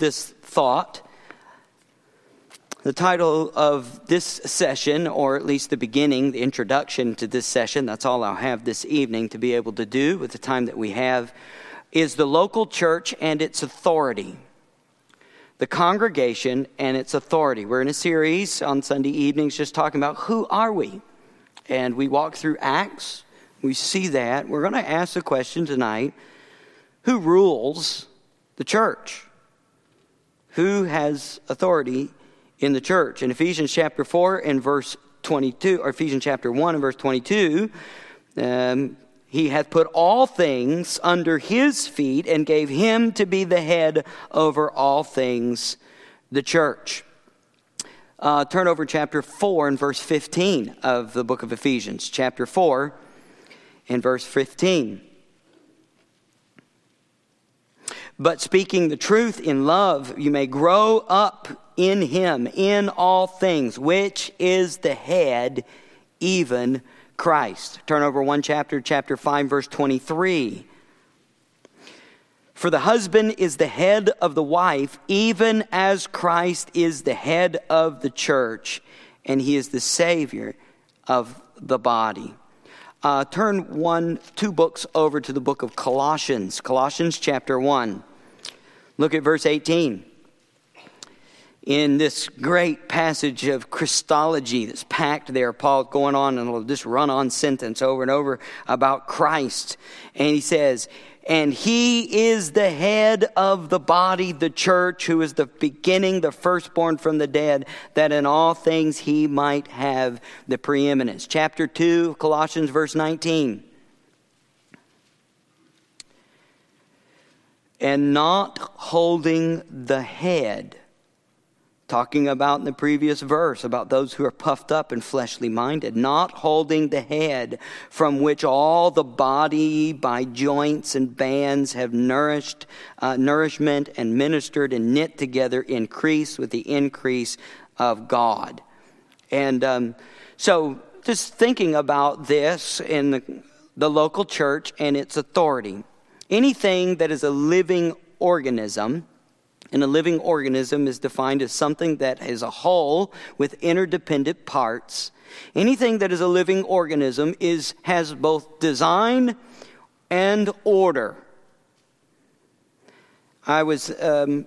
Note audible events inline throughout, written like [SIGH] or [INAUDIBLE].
this thought. The title of this session, or at least the beginning, the introduction to this session, that's all I'll have this evening to be able to do with the time that we have, is The Local Church and Its Authority. The congregation and its authority. We're in a series on Sunday evenings just talking about who are we? And we walk through Acts, we see that. We're going to ask the question tonight who rules the church? Who has authority in the church. In Ephesians chapter 4 and verse 22, or Ephesians chapter 1 and verse 22, um, he hath put all things under his feet and gave him to be the head over all things, the church. Uh, turn over chapter 4 and verse 15 of the book of Ephesians. Chapter 4 and verse 15. But speaking the truth in love, you may grow up in him in all things, which is the head, even Christ. Turn over one chapter, chapter 5, verse 23. For the husband is the head of the wife, even as Christ is the head of the church, and he is the Savior of the body. Uh, turn one, two books over to the book of Colossians, Colossians chapter 1. Look at verse 18 in this great passage of Christology that's packed there. Paul going on and this run on sentence over and over about Christ. And he says, and he is the head of the body, the church, who is the beginning, the firstborn from the dead, that in all things he might have the preeminence. Chapter 2, Colossians, verse 19. And not holding the head talking about in the previous verse about those who are puffed up and fleshly minded, not holding the head from which all the body by joints and bands have nourished, uh, nourishment and ministered and knit together, increase with the increase of God. And um, so, just thinking about this in the, the local church and its authority, anything that is a living organism and a living organism is defined as something that is a whole with interdependent parts. Anything that is a living organism is, has both design and order. I was um,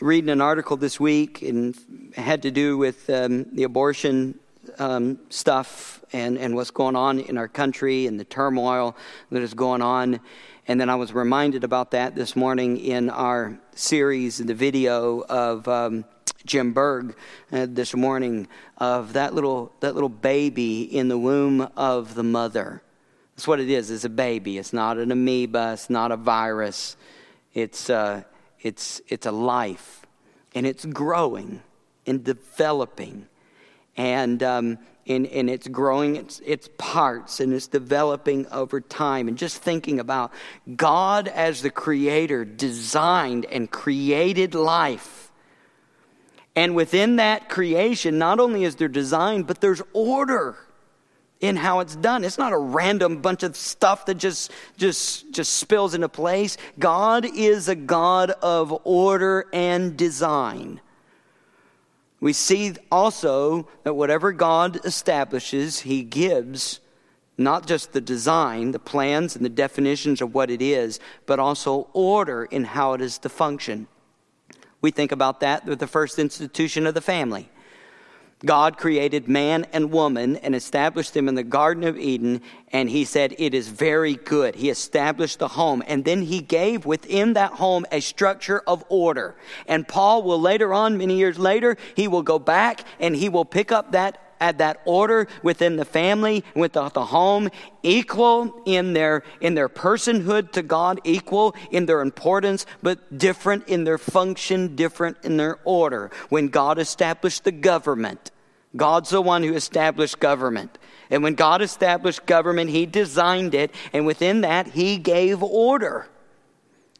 reading an article this week and had to do with um, the abortion um, stuff and, and what's going on in our country and the turmoil that is going on. And then I was reminded about that this morning in our series, in the video of um, Jim Berg uh, this morning of that little, that little baby in the womb of the mother. That's what it is, it's a baby. It's not an amoeba, it's not a virus. It's, uh, it's, it's a life. And it's growing and developing. And um, and, and it's growing its, its parts and it's developing over time. And just thinking about God as the creator designed and created life. And within that creation, not only is there design, but there's order in how it's done. It's not a random bunch of stuff that just just just spills into place. God is a God of order and design. We see also that whatever God establishes, He gives not just the design, the plans, and the definitions of what it is, but also order in how it is to function. We think about that with the first institution of the family. God created man and woman and established them in the Garden of Eden, and he said, It is very good. He established the home, and then he gave within that home a structure of order. And Paul will later on, many years later, he will go back and he will pick up that at that order within the family, within the home, equal in their, in their personhood to God, equal in their importance, but different in their function, different in their order. When God established the government, God's the one who established government. And when God established government, He designed it, and within that, He gave order.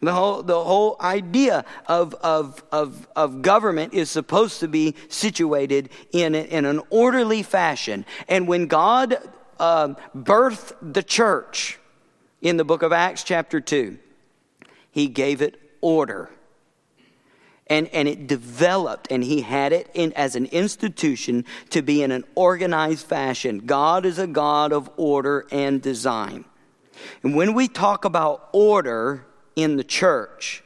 The whole, the whole idea of, of, of, of government is supposed to be situated in, in an orderly fashion. And when God uh, birthed the church in the book of Acts, chapter 2, he gave it order. And, and it developed, and he had it in, as an institution to be in an organized fashion. God is a God of order and design. And when we talk about order in the church,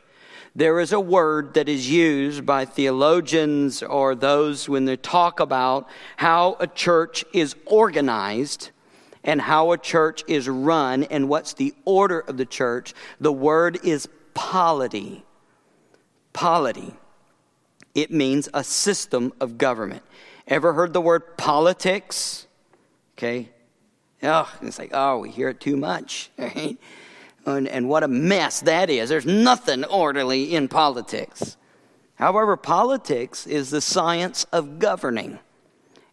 there is a word that is used by theologians or those when they talk about how a church is organized and how a church is run and what's the order of the church. The word is polity. Polity. It means a system of government. Ever heard the word politics? Okay. Oh, it's like, oh, we hear it too much. [LAUGHS] And, and what a mess that is. There's nothing orderly in politics. However, politics is the science of governing.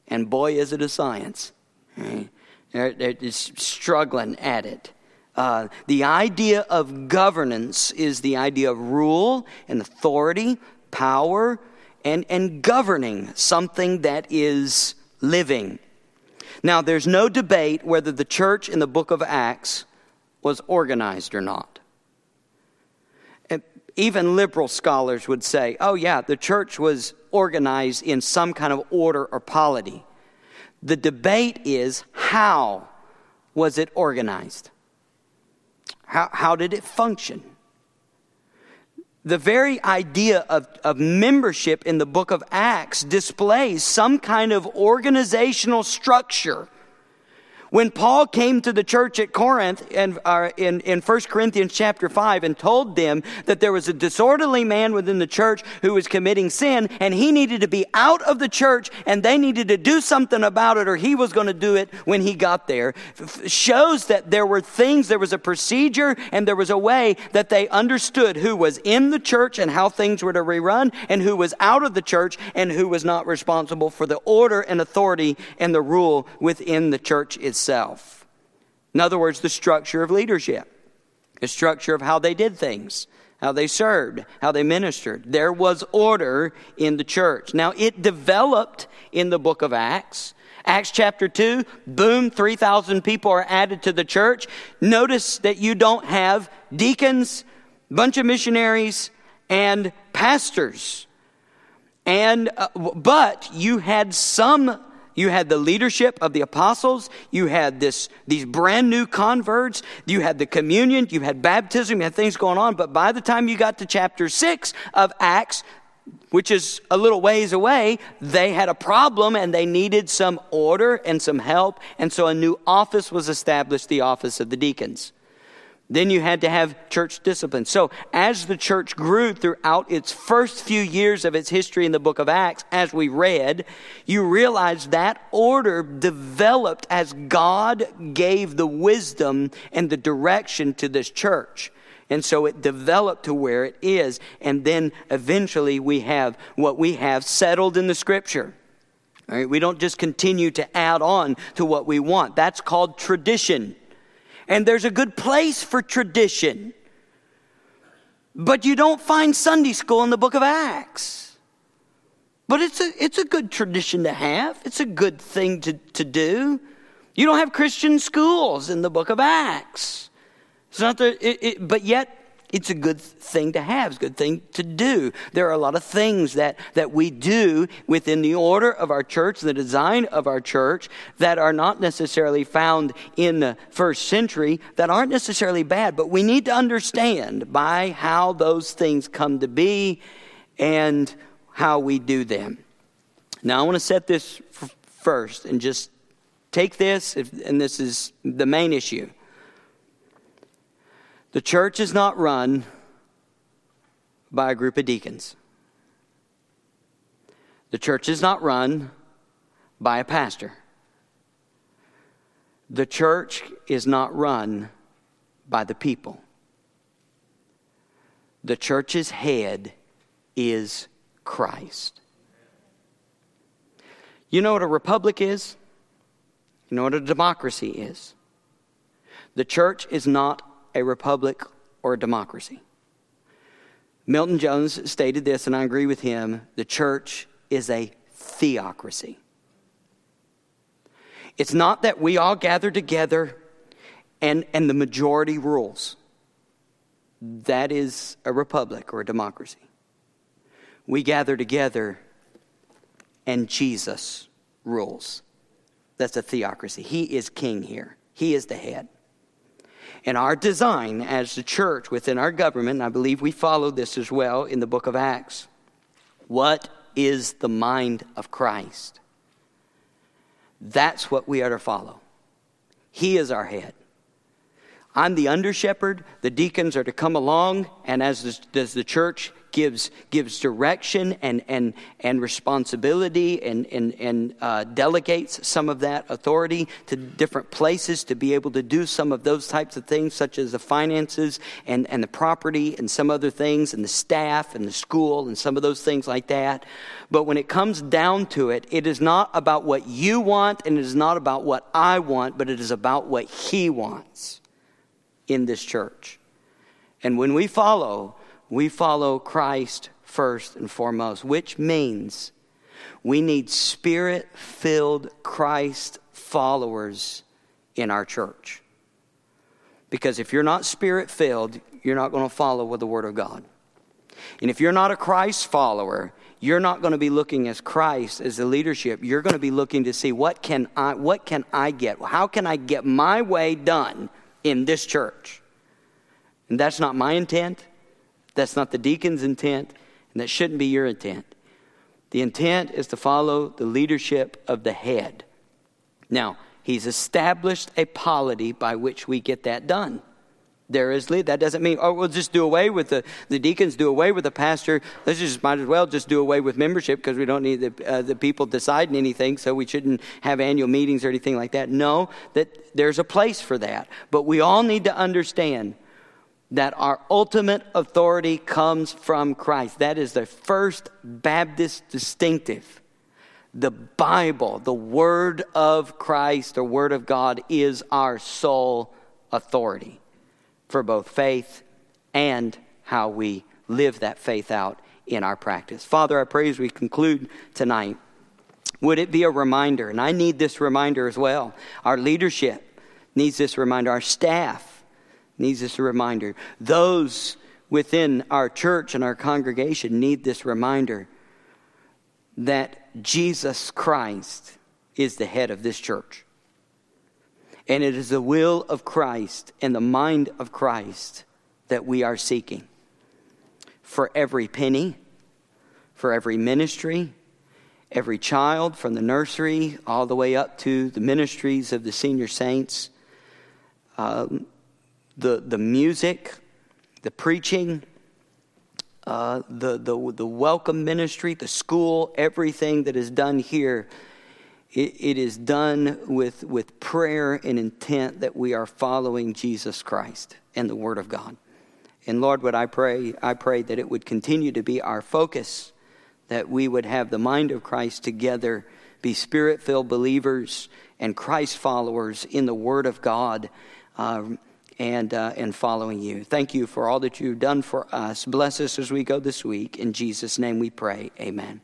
And boy, is it a science. Right? They're, they're struggling at it. Uh, the idea of governance is the idea of rule and authority, power, and, and governing something that is living. Now, there's no debate whether the church in the book of Acts was organized or not. Even liberal scholars would say, oh, yeah, the church was organized in some kind of order or polity. The debate is how was it organized? How, how did it function? The very idea of, of membership in the book of Acts displays some kind of organizational structure when Paul came to the church at Corinth and, uh, in, in 1 Corinthians chapter 5 and told them that there was a disorderly man within the church who was committing sin and he needed to be out of the church and they needed to do something about it or he was going to do it when he got there, shows that there were things, there was a procedure and there was a way that they understood who was in the church and how things were to rerun and who was out of the church and who was not responsible for the order and authority and the rule within the church itself itself. In other words, the structure of leadership, the structure of how they did things, how they served, how they ministered. There was order in the church. Now, it developed in the book of Acts. Acts chapter 2, boom, 3,000 people are added to the church. Notice that you don't have deacons, bunch of missionaries, and pastors. And, uh, but you had some you had the leadership of the apostles. You had this, these brand new converts. You had the communion. You had baptism. You had things going on. But by the time you got to chapter 6 of Acts, which is a little ways away, they had a problem and they needed some order and some help. And so a new office was established, the office of the deacons. Then you had to have church discipline. So, as the church grew throughout its first few years of its history in the book of Acts, as we read, you realize that order developed as God gave the wisdom and the direction to this church. And so it developed to where it is. And then eventually we have what we have settled in the scripture. All right, we don't just continue to add on to what we want. That's called tradition and there's a good place for tradition. But you don't find Sunday school in the book of Acts. But it's a, it's a good tradition to have, it's a good thing to, to do. You don't have Christian schools in the book of Acts. It's not the, it, it, but yet it's a good thing to have, it's a good thing to do. There are a lot of things that, that we do within the order of our church, the design of our church, that are not necessarily found in the first century, that aren't necessarily bad, but we need to understand by how those things come to be and how we do them. Now, I want to set this f- first and just take this, if, and this is the main issue. The church is not run by a group of deacons. The church is not run by a pastor. The church is not run by the people. The church's head is Christ. You know what a republic is? You know what a democracy is? The church is not a republic or a democracy. Milton Jones stated this, and I agree with him the church is a theocracy. It's not that we all gather together and, and the majority rules. That is a republic or a democracy. we gather together and Jesus rules. That's a theocracy. He is king here, He is the head. And our design as the church within our government, I believe we follow this as well in the book of Acts. What is the mind of Christ? That's what we are to follow. He is our head. I'm the under shepherd. The deacons are to come along, and as does the church gives gives direction and and and responsibility and and and uh, delegates some of that authority to different places to be able to do some of those types of things, such as the finances and and the property and some other things and the staff and the school and some of those things like that. But when it comes down to it, it is not about what you want and it is not about what I want, but it is about what He wants in this church. And when we follow, we follow Christ first and foremost, which means we need spirit filled Christ followers in our church. Because if you're not spirit filled, you're not going to follow with the Word of God. And if you're not a Christ follower, you're not going to be looking as Christ as the leadership. You're going to be looking to see what can I what can I get? How can I get my way done in this church. And that's not my intent. That's not the deacon's intent. And that shouldn't be your intent. The intent is to follow the leadership of the head. Now, he's established a polity by which we get that done there is lead. That doesn't mean, oh, we'll just do away with the, the deacons, do away with the pastor. Let's just might as well just do away with membership because we don't need the, uh, the people deciding anything, so we shouldn't have annual meetings or anything like that. No, that there's a place for that. But we all need to understand that our ultimate authority comes from Christ. That is the first Baptist distinctive. The Bible, the Word of Christ, the Word of God, is our sole authority for both faith and how we live that faith out in our practice. Father, I pray as we conclude tonight, would it be a reminder, and I need this reminder as well. Our leadership needs this reminder, our staff needs this reminder. Those within our church and our congregation need this reminder that Jesus Christ is the head of this church. And it is the will of Christ and the mind of Christ that we are seeking for every penny, for every ministry, every child from the nursery all the way up to the ministries of the senior saints, um, the, the music, the preaching, uh, the, the, the welcome ministry, the school, everything that is done here it, it is done with, with prayer and intent that we are following Jesus Christ and the Word of God. And Lord, what I pray, I pray that it would continue to be our focus, that we would have the mind of Christ together, be spirit filled believers and Christ followers in the Word of God. Um, and, uh, and following you. Thank you for all that you've done for us. Bless us as we go this week. In Jesus' name we pray. Amen.